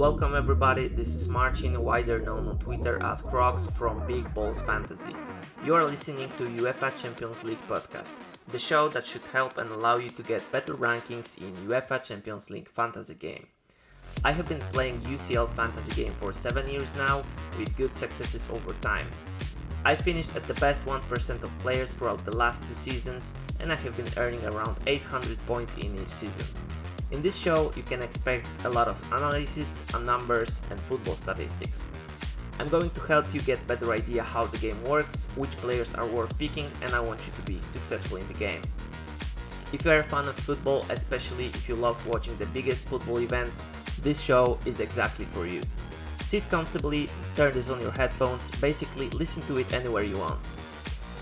Welcome everybody, this is Marcin, wider known on Twitter as Crocs from Big Balls Fantasy. You are listening to UEFA Champions League podcast, the show that should help and allow you to get better rankings in UEFA Champions League fantasy game. I have been playing UCL fantasy game for 7 years now, with good successes over time. I finished at the best 1% of players throughout the last two seasons, and I have been earning around 800 points in each season. In this show, you can expect a lot of analysis and numbers and football statistics. I'm going to help you get better idea how the game works, which players are worth picking, and I want you to be successful in the game. If you are a fan of football, especially if you love watching the biggest football events, this show is exactly for you. Sit comfortably, turn this on your headphones, basically listen to it anywhere you want.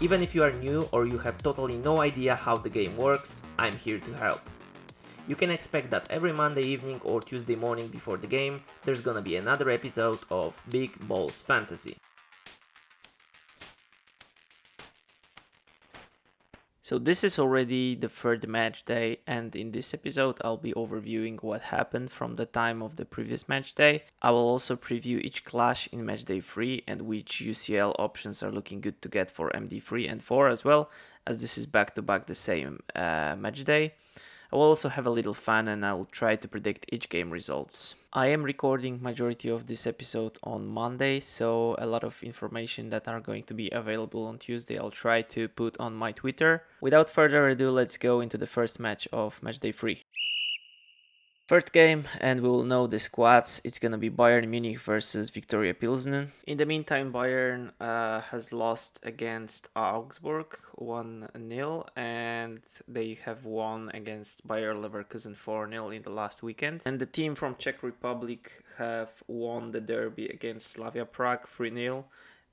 Even if you are new or you have totally no idea how the game works, I'm here to help. You can expect that every Monday evening or Tuesday morning before the game, there's gonna be another episode of Big Balls Fantasy. So this is already the third match day and in this episode I'll be overviewing what happened from the time of the previous match day. I will also preview each clash in match day 3 and which UCL options are looking good to get for MD3 and 4 as well as this is back to back the same uh, match day. I will also have a little fun and I will try to predict each game results. I am recording majority of this episode on Monday, so a lot of information that are going to be available on Tuesday I'll try to put on my Twitter. Without further ado, let's go into the first match of match day 3. First game, and we will know the squads. It's gonna be Bayern Munich versus Viktoria Pilsen. In the meantime, Bayern uh, has lost against Augsburg 1 0, and they have won against Bayer Leverkusen 4 0 in the last weekend. And the team from Czech Republic have won the derby against Slavia Prague 3 0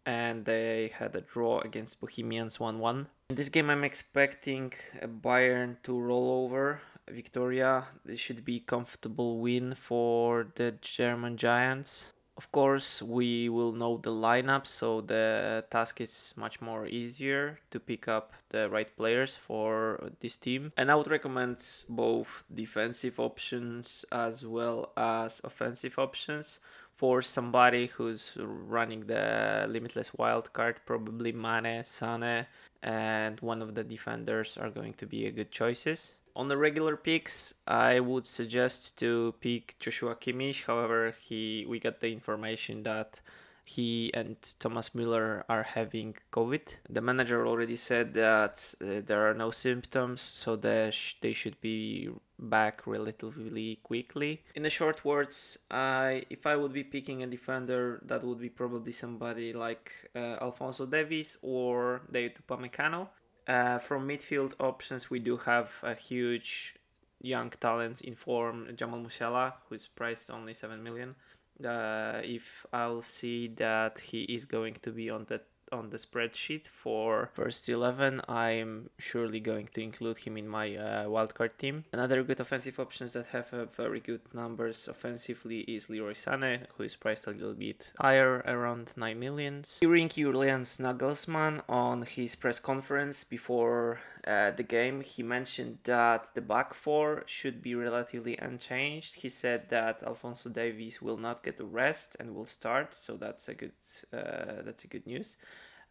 and they had a draw against Bohemians 1 1. In this game, I'm expecting Bayern to roll over Viktoria. This should be comfortable win for the German Giants. Of course, we will know the lineup, so the task is much more easier to pick up the right players for this team. And I would recommend both defensive options as well as offensive options for somebody who's running the limitless wildcard. Probably Mane, Sane, and one of the defenders are going to be a good choices on the regular picks, I would suggest to pick Joshua Kimmich. However, he we got the information that he and Thomas Müller are having COVID. The manager already said that uh, there are no symptoms, so they, sh- they should be back relatively quickly. In the short words, I if I would be picking a defender, that would be probably somebody like uh, Alphonso Davies or David Upamecano. Uh, from midfield options, we do have a huge young talent in form, Jamal Musiala, who is priced only 7 million. Uh, if I'll see that he is going to be on the on the spreadsheet for first 11 i'm surely going to include him in my uh, wildcard team. Another good offensive options that have a very good numbers offensively is leroy Sané, who is priced a little bit higher around 9 millions hearing julian nagelsmann on his press conference before uh, the game, he mentioned that the back four should be relatively unchanged. He said that Alphonso Davies will not get a rest and will start, so that's a good uh, that's a good news.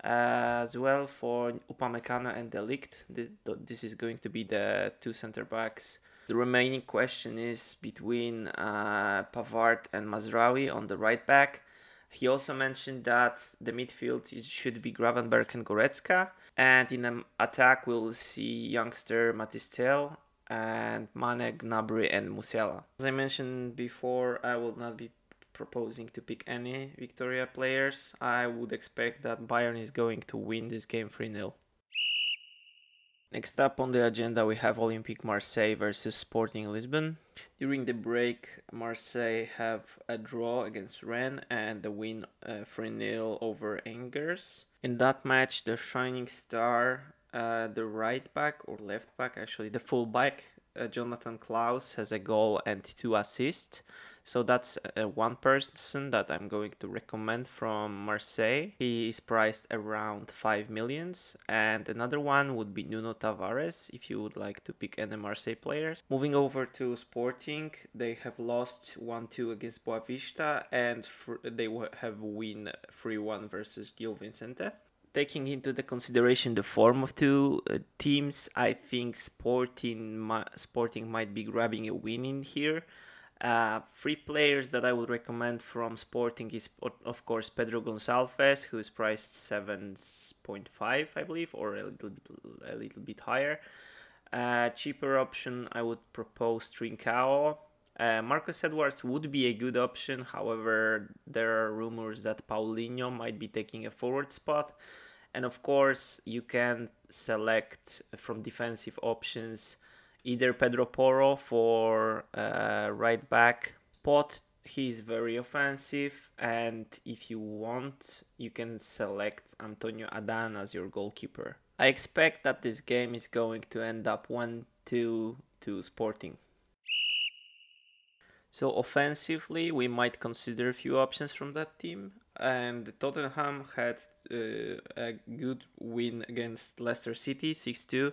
Uh, as well for Upamecano and De Ligt, this, this is going to be the two center backs. The remaining question is between uh, Pavard and Mazraoui on the right back. He also mentioned that the midfield should be Gravenberch and Goretzka and in the attack, we'll see youngster Mathys Tel and Mane, Gnabry, and Musiala. As I mentioned before, I will not be proposing to pick any Viktoria players. I would expect that Bayern is going to win this game 3 0. Next up on the agenda, we have Olympique Marseille versus Sporting Lisbon. During the break, Marseille have a draw against Rennes and a win uh, 3 uh, 0 over Angers. In that match, the shining star, uh, the right back or left back, actually, the full back, uh, Jonathan Clauss has a goal and two assists. So that's uh, one person that I'm going to recommend from Marseille. He is priced around 5 millions. And another one would be Nuno Tavares if you would like to pick any Marseille players. Moving over to Sporting, they have lost 1 2 against Boavista and fr- they have win 3 1 versus Gil Vicente taking into the consideration the form of two uh, teams, I think Sporting Sporting might be grabbing a win in here. Uh, three players that I would recommend from Sporting is of course Pedro Gonçalves, who is priced seven point five, I believe, or a little bit a little bit higher. Uh, cheaper option I would propose Trincao. Uh, Marcus Edwards would be a good option. However, there are rumors that Paulinho might be taking a forward spot. And of course, you can select from defensive options either Pedro Porro for uh, right back spot. He's very offensive, and if you want, you can select Antonio Adan as your goalkeeper. I expect that this game is going to end up 1 2 to Sporting. So offensively, we might consider a few options from that team. And Tottenham had uh, a good win against Leicester City, 6-2,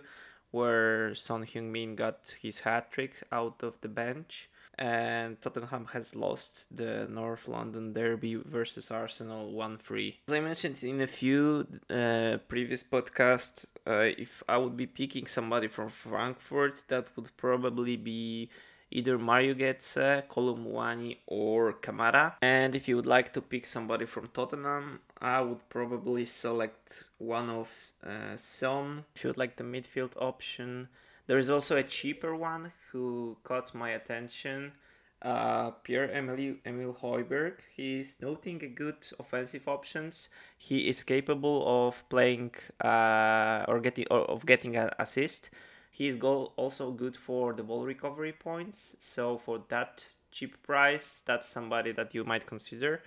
where Son Heung-min got his hat trick out of the bench. And Tottenham has lost the North London Derby versus Arsenal 1-3. As I mentioned in a few uh, previous podcasts, uh, if I would be picking somebody from Frankfurt, that would probably be either Mario Götze, Kolo Muani, or Kamara. And if you would like to pick somebody from Tottenham, I would probably select one of uh, Son. If you would like the midfield option, there is also a cheaper one who caught my attention. Uh, Pierre Emil Emile Højbjerg. He's noting a good offensive options. He is capable of playing uh, or getting or of getting an assist. He's go- also good for the ball recovery points. So for that cheap price, that's somebody that you might consider.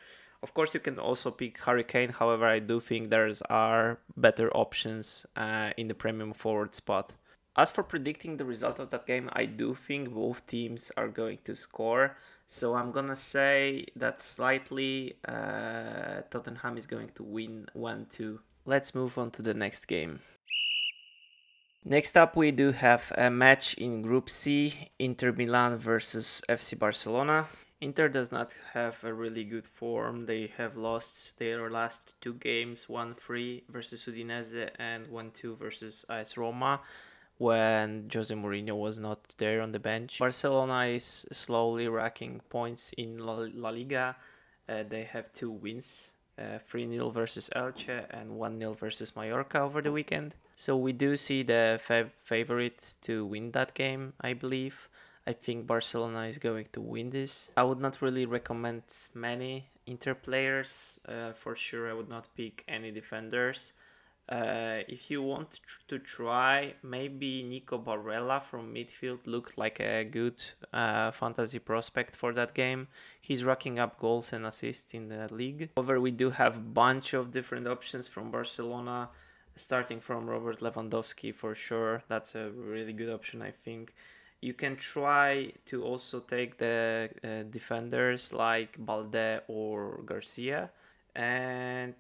Of course, you can also pick Harry Kane. However, I do think there's are better options uh, in the premium forward spot. As for predicting the result of that game, I do think both teams are going to score. So I'm gonna say that slightly uh, Tottenham is going to win 1 2. Let's move on to the next game. Next up, we do have a match in Group C Inter Milan versus FC Barcelona. Inter does not have a really good form. They have lost their last two games 1 3 versus Udinese and 1 2 versus AS Roma when Jose Mourinho was not there on the bench. Barcelona is slowly racking points in La, Liga. Uh, they have two wins uh, 3 0 versus Elche and 1 0 versus Mallorca over the weekend. So we do see the fav- favorite to win that game, I believe. I think Barcelona is going to win this. I would not really recommend many Inter players. Uh, for sure, I would not pick any defenders. Uh, if you want to try, maybe Nico Barella from midfield looked like a good uh, fantasy prospect for that game. He's racking up goals and assists in the league. However, we do have a bunch of different options from Barcelona, starting from Robert Lewandowski for sure. That's a really good option, I think. You can try to also take the uh, defenders like Balde or Garcia and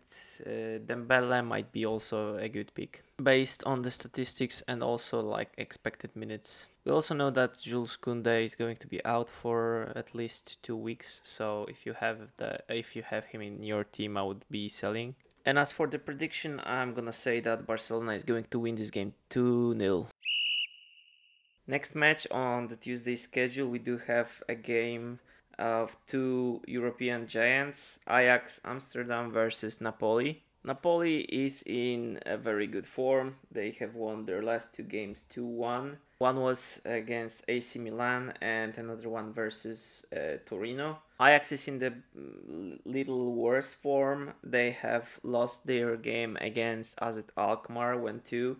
uh, Dembele might be also a good pick based on the statistics and also like expected minutes. We also know that Jules Koundé is going to be out for at least two weeks, so if you have the if you have him in your team, I would be selling. And as for the prediction, I'm gonna say that Barcelona is going to win this game 2 0. Next match on the Tuesday schedule, we do have a game of two European giants, Ajax Amsterdam versus Napoli. Napoli is in a very good form. They have won their last two games 2 1. One was against AC Milan and another one versus uh, Torino. Ajax is in the mm, little worse form. They have lost their game against AZ Alkmaar 1 2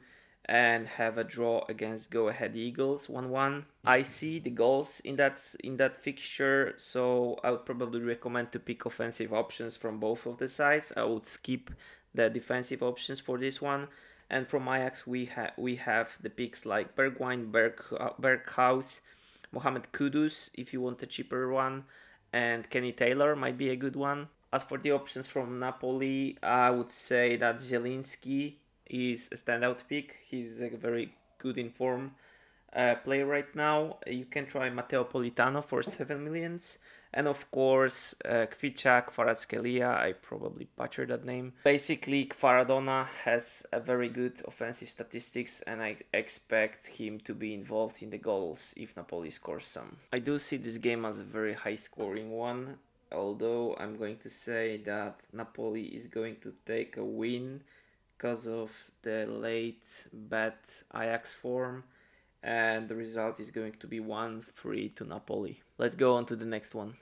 and have a draw against Go Ahead Eagles 1-1. I see the goals in that in that fixture, so I would probably recommend to pick offensive options from both of the sides. I would skip the defensive options for this one. And from Ajax, we have we have the picks like Bergwijn, Berg uh, Berghuis, Mohamed Kudus, if you want a cheaper one, and Kenny Taylor might be a good one. As for the options from Napoli, I would say that Zielinski is a standout pick. He's a very good in form uh, player right now. You can try Matteo Politano for 7 millions. And of course, uh, Kvichak, Kvaratskhelia, I probably butchered that name. Basically, Kvaradona has a very good offensive statistics and I expect him to be involved in the goals if Napoli scores some. I do see this game as a very high scoring one, although I'm going to say that Napoli is going to take a win because of the late bad Ajax form and the result is going to be 1-3 to Napoli. Let's go on to the next one.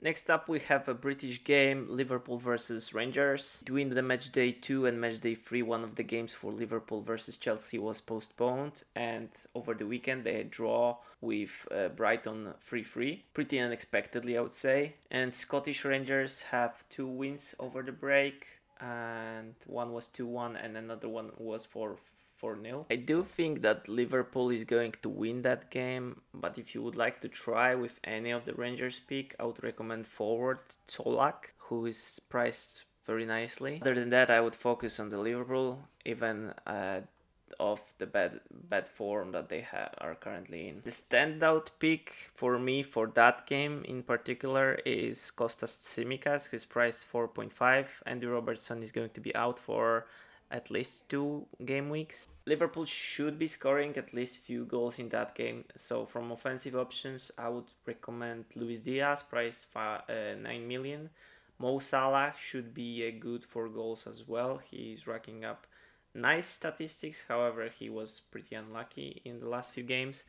Next up, we have a British game Liverpool versus Rangers. Between the match day 2 and match day 3, one of the games for Liverpool versus Chelsea was postponed, and over the weekend they had draw with uh, Brighton 3 3. Pretty unexpectedly, I would say. And Scottish Rangers have two wins over the break, and one was 2 1, and another one was 4 4 0. I do think that Liverpool is going to win that game, but if you would like to try with any of the Rangers pick, I would recommend forward Colak, who is priced very nicely. Other than that, I would focus on the Liverpool, even uh, of the bad bad form that they ha- are currently in. The standout pick for me for that game in particular is Kostas Tsimikas, who's priced 4.5. Andy Robertson is going to be out for at least two game weeks. Liverpool should be scoring at least few goals in that game. So from offensive options, I would recommend Luis Diaz, priced five, uh, 9 million. Mo Salah should be a good for goals as well. He's racking up nice statistics. However, he was pretty unlucky in the last few games.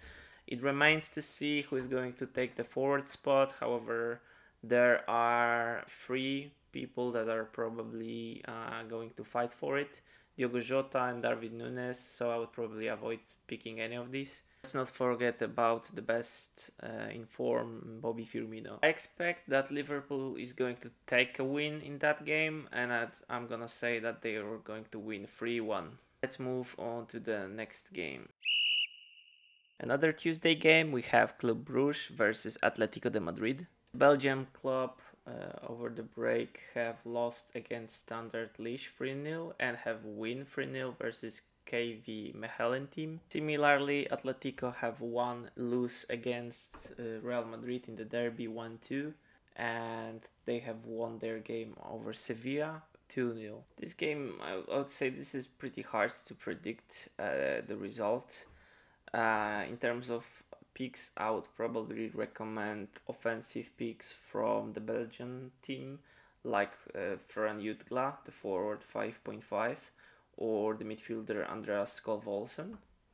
It remains to see who is going to take the forward spot. However, there are three people that are probably uh, going to fight for it. Diogo Jota and Darwin Núñez, so I would probably avoid picking any of these. Let's not forget about the best uh, informed Bobby Firmino. I expect that Liverpool is going to take a win in that game, and i am gonna say that they are going to win 3 1. Let's move on to the next game. Another Tuesday game, we have Club Brugge versus Atletico de Madrid. Belgium club uh, over the break have lost against Standard Liège 3-0 and have win 3-0 versus KV Mechelen team. Similarly, Atletico have won lose against uh, Real Madrid in the derby 1-2 and they have won their game over Sevilla 2-0. This game, I would say this is pretty hard to predict uh, the result. Uh, in terms of picks, I would probably recommend offensive picks from the Belgian team, like uh, Ferran Jutgla, the forward 5.5, or the midfielder Andreas Skov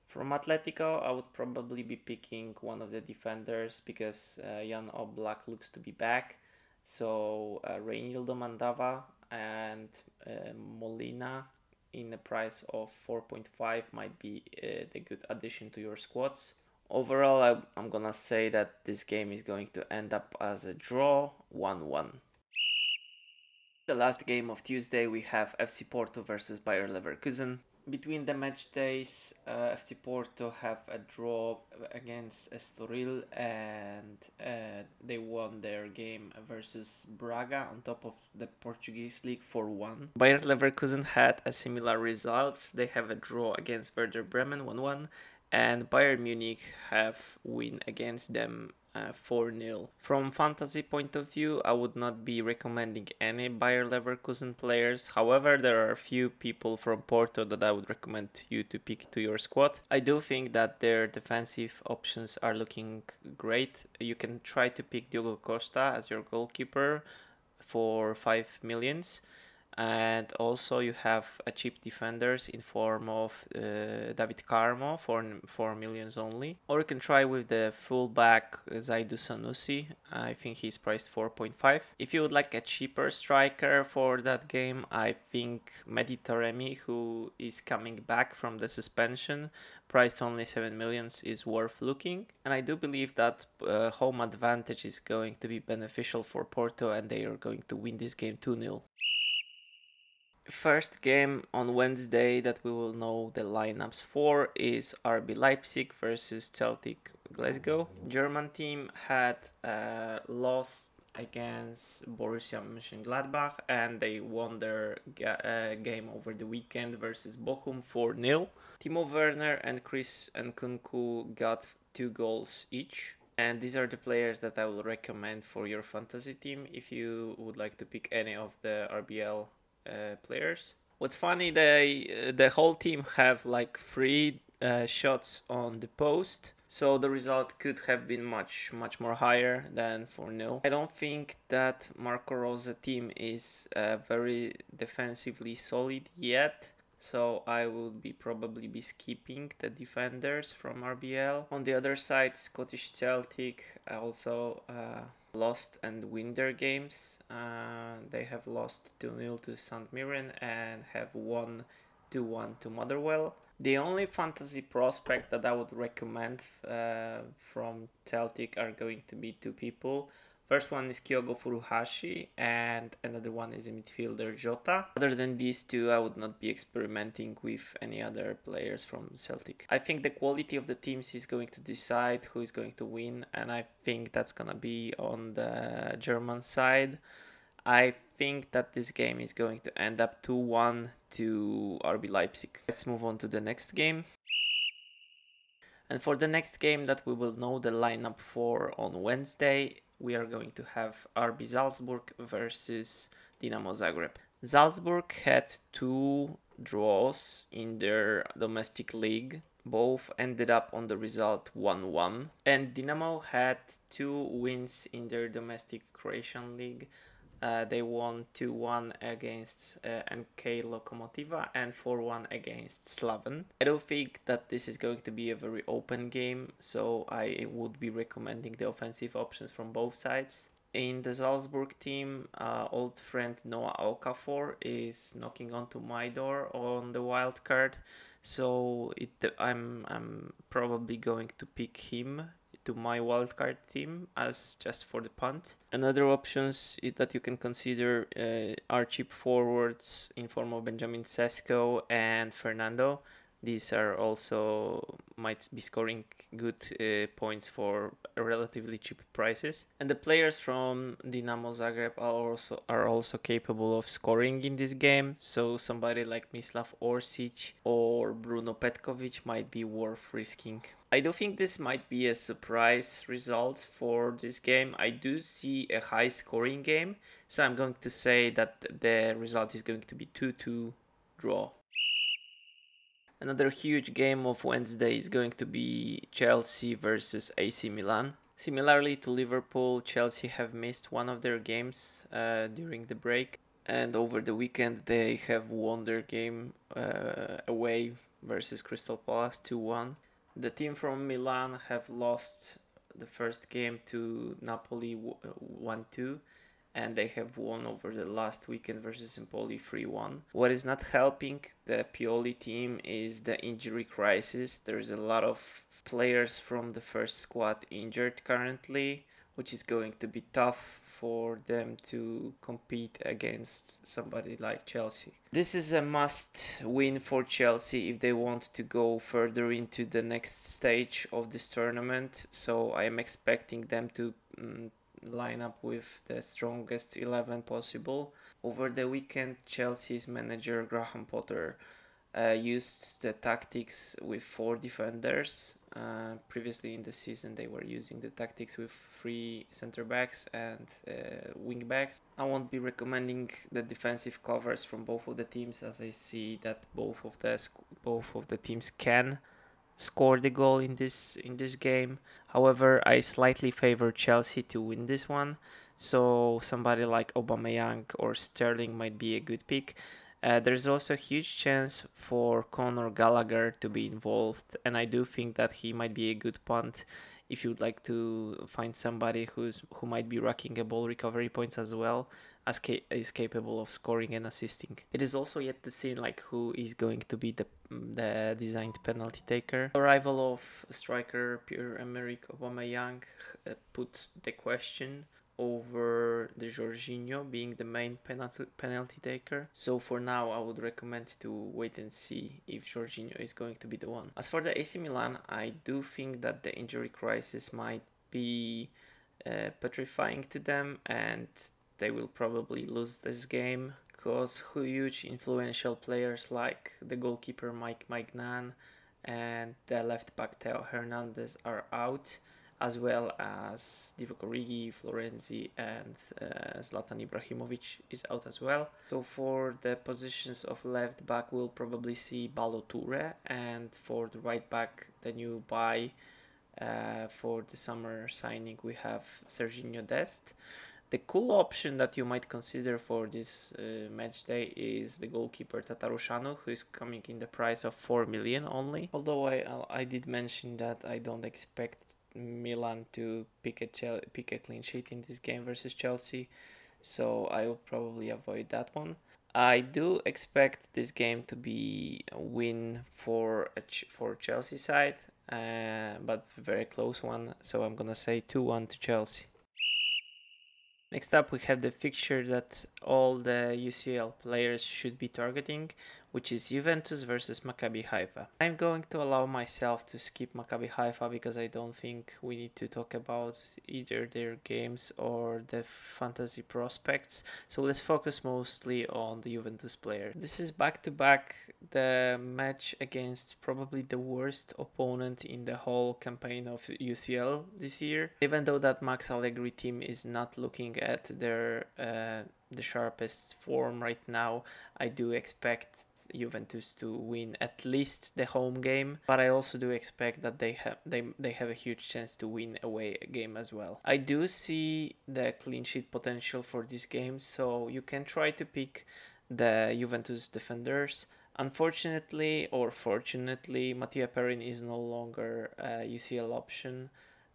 From Atletico, I would probably be picking one of the defenders because uh, Jan Oblak looks to be back. So uh, Mandava and uh, Molina in the price of 4.5 might be uh, the good addition to your squads. Overall, I'm gonna say that this game is going to end up as a draw 1 1. The last game of Tuesday, we have FC Porto versus Bayer Leverkusen. Between the match days, uh, FC Porto have a draw against Estoril and uh, they won their game versus Braga on top of the Portuguese league for 1. Bayer Leverkusen had a similar results. They have a draw against Werder Bremen 1 1 and Bayern Munich have win against them 4 uh, 0. From fantasy point of view, I would not be recommending any Bayer Leverkusen players. However, there are a few people from Porto that I would recommend you to pick to your squad. I do think that their defensive options are looking great. You can try to pick Diogo Costa as your goalkeeper for 5 millions and also you have a cheap defenders in form of uh, David Carmo for 4 millions only. Or you can try with the fullback Zaidu Sanusi. I think he's priced 4.5 if you would like a cheaper striker for that game I think Mehdi Taremi who is coming back from the suspension priced only 7 millions is worth looking. And I do believe that uh, home advantage is going to be beneficial for Porto and they are going to win this game 2-0 First game on Wednesday that we will know the lineups for is RB Leipzig versus Celtic Glasgow. German team had uh, lost against Borussia Mönchengladbach and they won their ga- uh, game over the weekend versus Bochum 4 0. Timo Werner and Chris and Nkunku got two goals each. And these are the players that I will recommend for your fantasy team if you would like to pick any of the RBL uh, players. What's funny, they uh, the whole team have like three uh, shots on the post, so the result could have been much much more higher than 4-0. I don't think that Marco Rose team is very defensively solid yet. So I would be probably be skipping the defenders from RBL. On the other side, Scottish Celtic also uh, lost and win their games. Uh, they have lost 2 0 to St. Mirren and have won 2 1 to Motherwell. The only fantasy prospect that I would recommend uh, from Celtic are going to be two people. First one is Kyogo Furuhashi, and another one is a midfielder Jota. Other than these two, I would not be experimenting with any other players from Celtic. I think the quality of the teams is going to decide who is going to win, and I think that's gonna be on the German side. I think that this game is going to end up 2 1 to RB Leipzig. Let's move on to the next game. And for the next game that we will know the lineup for on Wednesday, we are going to have RB Salzburg versus Dinamo Zagreb. Salzburg had two draws in their domestic league. Both ended up on the result 1 1. And Dinamo had two wins in their domestic Croatian league. Uh, they won 2 1 against uh, NK Lokomotiva and 4 1 against Slaven. I don't think that this is going to be a very open game, so I would be recommending the offensive options from both sides. In the Salzburg team, uh, old friend Noah Okafor is knocking onto my door on the wild card, so it I'm I'm probably going to pick him to my wildcard team as just for the punt. Another options that you can consider uh, are cheap forwards in form of Benjamin Sesko and Fernando. These are also might be scoring good uh, points for relatively cheap prices. And the players from Dinamo Zagreb are also are also capable of scoring in this game. So somebody like Mislav Orsic or Bruno Petkovic might be worth risking. I do think this might be a surprise result for this game. I do see a high scoring game, so I'm going to say that the result is going to be 2 2 draw. Another huge game of Wednesday is going to be Chelsea versus AC Milan. Similarly to Liverpool, Chelsea have missed one of their games uh, during the break, and over the weekend they have won their game uh, away versus Crystal Palace 2 1. The team from Milan have lost the first game to Napoli 1 2 and they have won over the last weekend versus Empoli 3 1. What is not helping the Pioli team is the injury crisis. There's a lot of players from the first squad injured currently, which is going to be tough for them to compete against somebody like Chelsea. This is a must win for Chelsea if they want to go further into the next stage of this tournament. So I am expecting them to um, line up with the strongest 11 possible. Over the weekend, Chelsea's manager Graham Potter uh, used the tactics with four defenders. Uh, previously in the season, they were using the tactics with three center backs and uh, wing backs. I won't be recommending the defensive covers from both of the teams, as I see that both of the both of the teams can score the goal in this in this game. However, I slightly favor Chelsea to win this one. So somebody like Aubameyang or Sterling might be a good pick. Uh, there's also a huge chance for Conor Gallagher to be involved, and I do think that he might be a good punt if you'd like to find somebody who's who might be racking a ball recovery points as well as ca- is capable of scoring and assisting. It is also yet to see like who is going to be the the designed penalty taker. Arrival of striker Pierre Emerick Aubameyang uh, put the question over the Jorginho being the main penalty penalty taker. So for now, I would recommend to wait and see if Jorginho is going to be the one. As for the AC Milan, I do think that the injury crisis might be uh, petrifying to them, and they will probably lose this game because huge influential players like the goalkeeper Mike Maignan and the left back Theo Hernandez are out as well as Divock Origi, Florenzi, and uh, Zlatan Ibrahimovic is out as well. So for the positions of left back, we'll probably see Ballo Toure, and for the right back, the new buy uh, for the summer signing, we have Serginho Dest. The cool option that you might consider for this uh, match day is the goalkeeper Tatarusanu, who is coming in the price of 4 million only. Although I, I did mention that I don't expect Milan to pick a Chel- pick a clean sheet in this game versus Chelsea, so I will probably avoid that one. I do expect this game to be a win for a ch- for Chelsea side, uh, but very close one. So I'm gonna say two one to Chelsea. Next up, we have the fixture that all the UCL players should be targeting, which is Juventus versus Maccabi Haifa. I'm going to allow myself to skip Maccabi Haifa because I don't think we need to talk about either their games or the fantasy prospects. So let's focus mostly on the Juventus player. This is back to back the match against probably the worst opponent in the whole campaign of UCL this year. Even though that Max Allegri team is not looking at their uh, the sharpest form right now, I do expect Juventus to win at least the home game, but I also do expect that they have they they have a huge chance to win away game as well. I do see the clean sheet potential for this game, so you can try to pick the Juventus defenders. Unfortunately or fortunately, Mattia Perin is no longer a UCL option.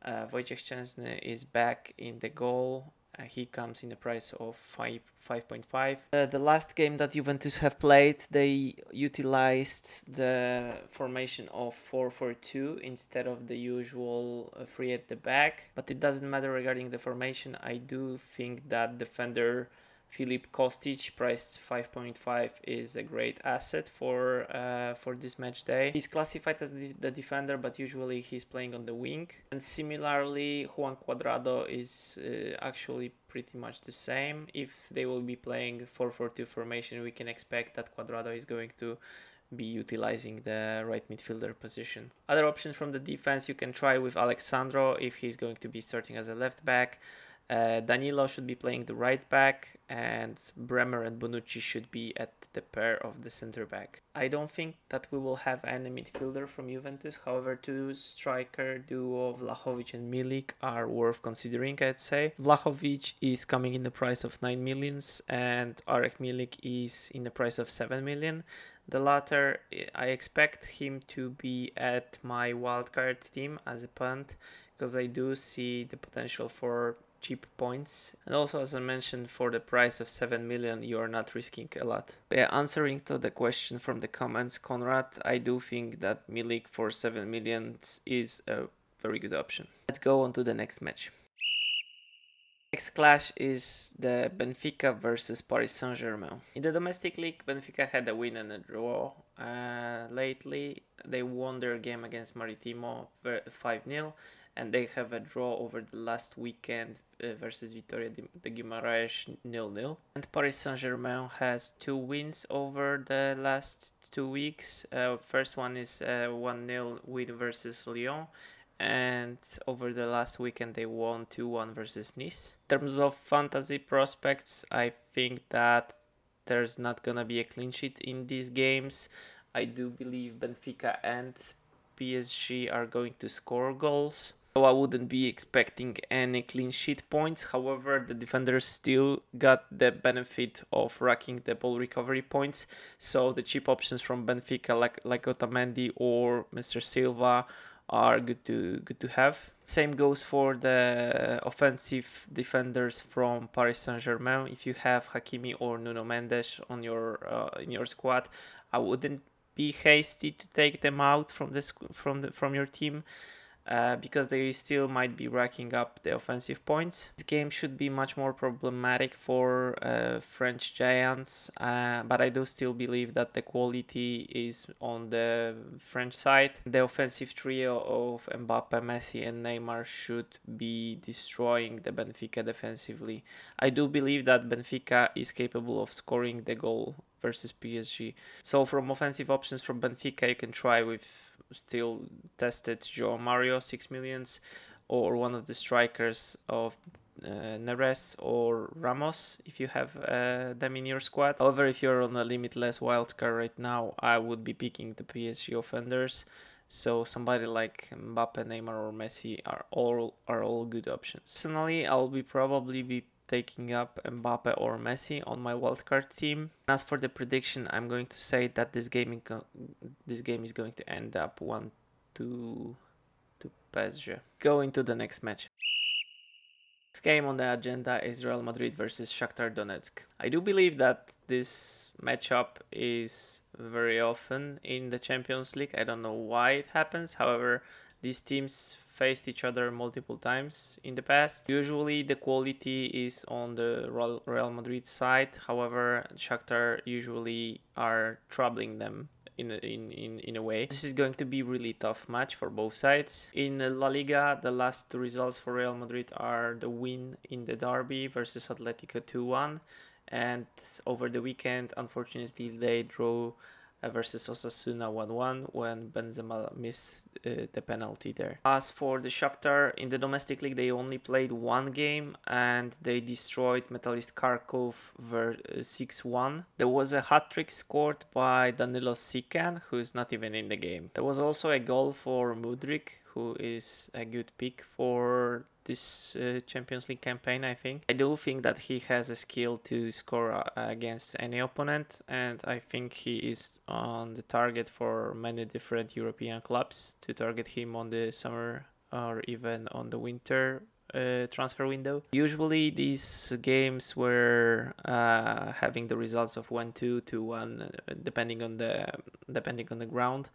Uh, Wojciech Szczęsny is back in the goal uh, he comes in the price of 5 5.5 uh, the last game that juventus have played they utilized the formation of 4-4-2 instead of the usual uh, three at the back but it doesn't matter regarding the formation. I do think that defender Filip Kostic, priced 5.5, is a great asset for uh, for this match day. He's classified as the, defender, but usually he's playing on the wing. And similarly, Juan Cuadrado is uh, actually pretty much the same. If they will be playing 4-4-2 formation, we can expect that Cuadrado is going to be utilizing the right midfielder position. Other options from the defense you can try with Alex Sandro if he's going to be starting as a left back. Uh, Danilo should be playing the right back, and Bremer and Bonucci should be at the pair of the center back. I don't think that we will have any midfielder from Juventus. However, two striker duo Vlahovic and Milik are worth considering. I'd say Vlahovic is coming in the price of nine millions, and Arek Milik is in the price of seven million. The latter, I expect him to be at my wildcard team as a punt because I do see the potential for cheap points. And also, as I mentioned, for the price of 7 million, you are not risking a lot. Yeah, answering to the question from the comments, Conrad, I do think that Milik for 7 million is a very good option. Let's go on to the next match. Next clash is the Benfica versus Paris Saint Germain. In the domestic league, Benfica had a win and a draw. Uh, lately, they won their game against Maritimo 5 0 and they have a draw over the last weekend uh, versus Vitoria de Guimarães nil nil. And Paris Saint Germain has two wins over the last two weeks. Uh, first one is uh, one 0 win versus Lyon. And over the last weekend, they won 2 1 versus Nice. In terms of fantasy prospects, I think that there's not gonna be a clean sheet in these games. I do believe Benfica and PSG are going to score goals. So I wouldn't be expecting any clean sheet points. However, the defenders still got the benefit of racking the ball recovery points. So the cheap options from Benfica, like like Otamendi or Mr. Silva, are good to good to have. Same goes for the offensive defenders from Paris Saint-Germain. If you have Hakimi or Nuno Mendes on your uh, in your squad, I wouldn't be hasty to take them out from this from the from your team uh, because they still might be racking up the offensive points. This game should be much more problematic for uh, French giants, uh, but I do still believe that the quality is on the French side. The offensive trio of Mbappe, Messi, and Neymar should be destroying the Benfica defensively. I do believe that Benfica is capable of scoring the goal versus PSG. So from offensive options from Benfica, you can try with still tested Joao Mario, 6 millions, or one of the strikers of uh, Neres or Ramos if you have uh, them in your squad. However, if you're on a limitless wildcard right now, I would be picking the PSG offenders. So somebody like Mbappe, Neymar, or Messi are all are all good options. Personally, I'll be probably be taking up Mbappe or Messi on my wildcard team. As for the prediction, I'm going to say that this game this game is going to end up one to to PSG. Going to the next match. Next game on the agenda is Real Madrid versus Shakhtar Donetsk. I do believe that this matchup is very often in the Champions League. I don't know why it happens. However, these teams faced each other multiple times in the past. Usually the quality is on the Real Madrid side. However, Shakhtar usually are troubling them in in, in, in a way. This is going to be really tough match for both sides. In La Liga, the last two results for Real Madrid are the win in the derby versus Atletico 2-1 and over the weekend unfortunately they drew versus Osasuna 1-1 when Benzema missed uh, the penalty there. As for the Shakhtar in the domestic league, they only played one game and they destroyed Metalist Kharkov 6-1. Uh, there was a hat trick scored by Danilo Sikan, who is not even in the game. There was also a goal for Mudryk, who is a good pick for this uh, Champions League campaign, I think. I do think that he has a skill to score uh, against any opponent, and I think he is on the target for many different European clubs to target him on the summer or even on the winter uh, transfer window. Usually, these games were uh, having the results of one two to one, uh, depending on the depending on the ground.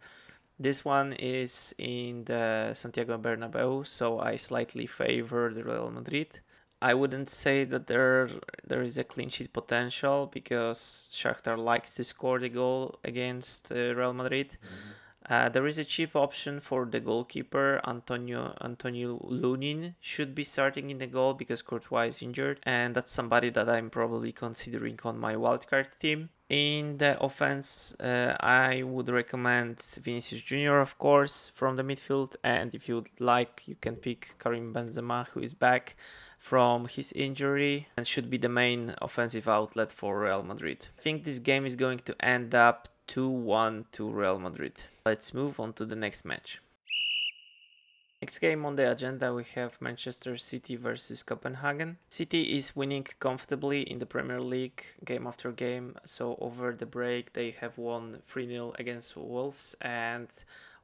This one is in the Santiago Bernabeu, so I slightly favor the Real Madrid. I wouldn't say that there there is a clean sheet potential because Shakhtar likes to score the goal against uh, Real Madrid. Mm-hmm. Uh, there is a cheap option for the goalkeeper. Antonio Antonio Lunin should be starting in the goal because Courtois is injured, and that's somebody that I'm probably considering on my wildcard team. In the offense, uh, I would recommend Vinicius Junior, of course, from the midfield, and if you'd like, you can pick Karim Benzema, who is back from his injury and should be the main offensive outlet for Real Madrid. I think this game is going to end up 2 1 to Real Madrid. Let's move on to the next match. Next game on the agenda we have Manchester City versus Copenhagen. City is winning comfortably in the Premier League game after game. So over the break they have won 3-0 against Wolves and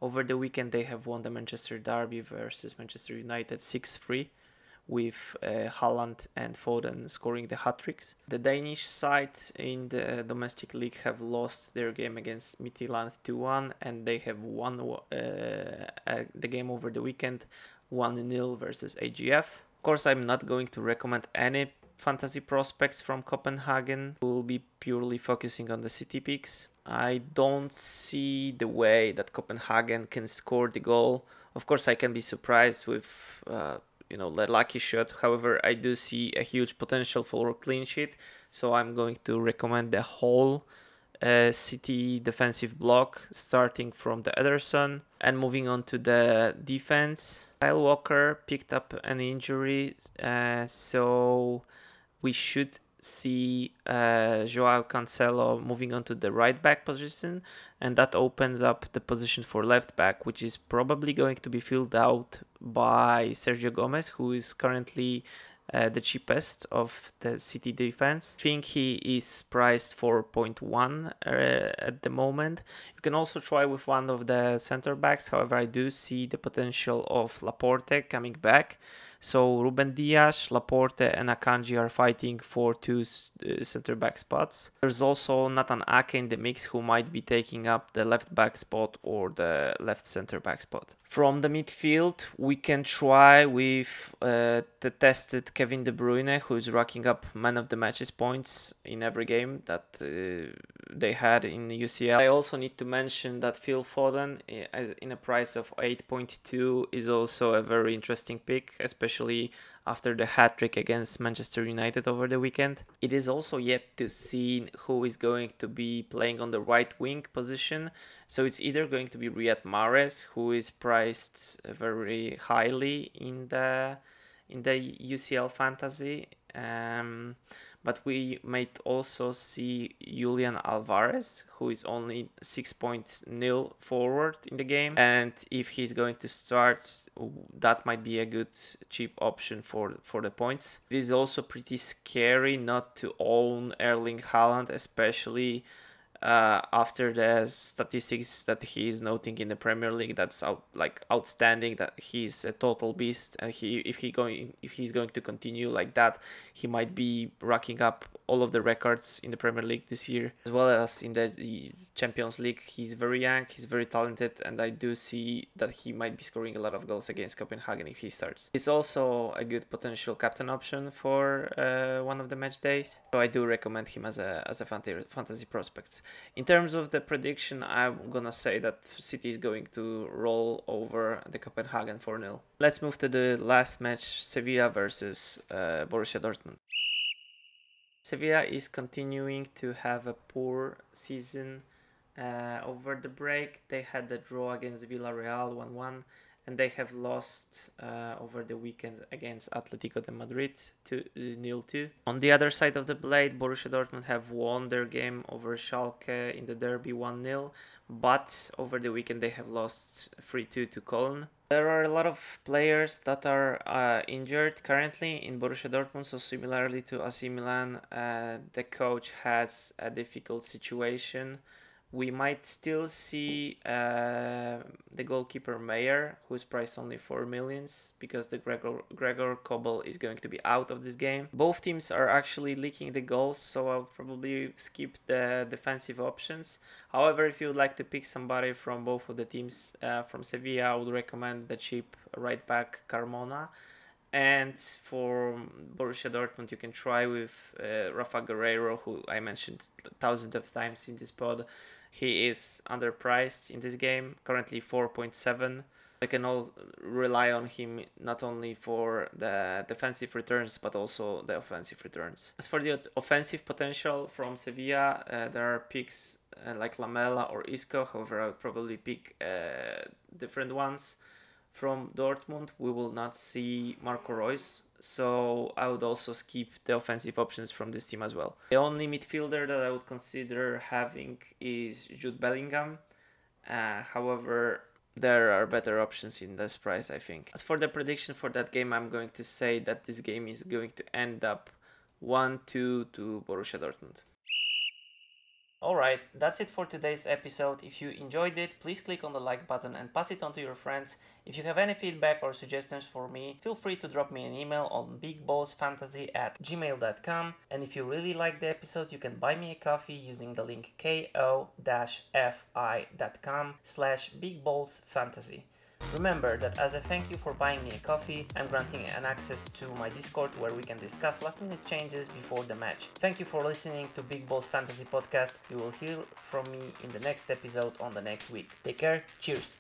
over the weekend they have won the Manchester Derby versus Manchester United 6-3 with uh, and Foden scoring the hat tricks. The Danish side in the domestic league have lost their game against Midtjylland 2 1 and they have won uh, the game over the weekend 1 0 versus AGF. Of course, I'm not going to recommend any fantasy prospects from Copenhagen. We'll be purely focusing on the city picks. I don't see the way that Copenhagen can score the goal. Of course, I can be surprised with uh, you know the lucky shot. However, I do see a huge potential for clean sheet, so I'm going to recommend the whole uh, City defensive block, starting from the Ederson and moving on to the defense. Kyle Walker picked up an injury, uh, so we should see uh, Joao Cancelo moving on to the right back position, and that opens up the position for left back, which is probably going to be filled out by Sergio Gomez, who is currently uh, the cheapest of the City defense. I think he is priced for 0.1 uh, at the moment. You can also try with one of the center backs. However, I do see the potential of Laporte coming back. So Ruben Dias, Laporte, and Akanji are fighting for two uh, center back spots. There's also Nathan Ake in the mix who might be taking up the left back spot or the left center back spot. From the midfield, we can try with uh, the tested Kevin De Bruyne, who is racking up man of the matches points in every game that uh, they had in the UCL. I also need to mention that Phil Foden, in a price of 8.2, is also a very interesting pick, especially after the hat trick against Manchester United over the weekend. It is also yet to see who is going to be playing on the right wing position. So it's either going to be Riyad Mahrez, who is priced very highly in the in the UCL fantasy. Um, but we might also see Julian Alvarez, who is only 6.0 forward in the game. And if he's going to start, that might be a good cheap option for, for the points. It is also pretty scary not to own Erling Haaland, especially uh, after the statistics that he is noting in the Premier League, that's out, like outstanding. That he's a total beast, and he if he going if he's going to continue like that, he might be racking up all of the records in the Premier League this year, as well as in the Champions League. He's very young, he's very talented, and I do see that he might be scoring a lot of goals against Copenhagen if he starts. He's also a good potential captain option for uh, one of the match days, so I do recommend him as a as a fantasy prospect. In terms of the prediction, I'm gonna say that City is going to roll over the Copenhagen 4 0. Let's move to the last match Sevilla versus uh, Borussia Dortmund. Sevilla is continuing to have a poor season uh, over the break. They had the draw against Villarreal 1 1, and they have lost uh, over the weekend against Atletico de Madrid 2 0 2. On the other side of the blade, Borussia Dortmund have won their game over Schalke in the derby 1 0, but over the weekend they have lost 3 2 to Cologne. There are a lot of players that are uh, injured currently in Borussia Dortmund. So similarly to AC Milan, uh, the coach has a difficult situation we might still see uh, the goalkeeper Meyer, who's priced only 4 millions, because the Gregor, Gregor Kobel is going to be out of this game. Both teams are actually leaking the goals, so I'll probably skip the defensive options. However, if you would like to pick somebody from both of the teams uh, from Sevilla, I would recommend the cheap right back Carmona. And for Borussia Dortmund, you can try with uh, Rafa Guerreiro, who I mentioned thousands of times in this pod. He is underpriced in this game, currently 4.7. I can all rely on him not only for the defensive returns but also the offensive returns. As for the offensive potential from Sevilla, uh, there are picks uh, like Lamela or Isco. However, I would probably pick uh, different ones. From Dortmund, we will not see Marco Reus so I would also skip the offensive options from this team as well. The only midfielder that I would consider having is Jude Bellingham. Uh, however, there are better options in this price, I think. As for the prediction for that game, I'm going to say that this game is going to end up 1 2 to Borussia Dortmund. Alright, that's it for today's episode. If you enjoyed it, please click on the like button and pass it on to your friends. If you have any feedback or suggestions for me, feel free to drop me an email on bigballsfantasy at gmail.com. And if you really like the episode, you can buy me a coffee using the link ko-fi.com slash bigballsfantasy. Remember that as a thank you for buying me a coffee, I'm granting an access to my Discord where we can discuss last minute changes before the match. Thank you for listening to Big Balls Fantasy Podcast. You will hear from me in the next episode on the next week. Take care, cheers!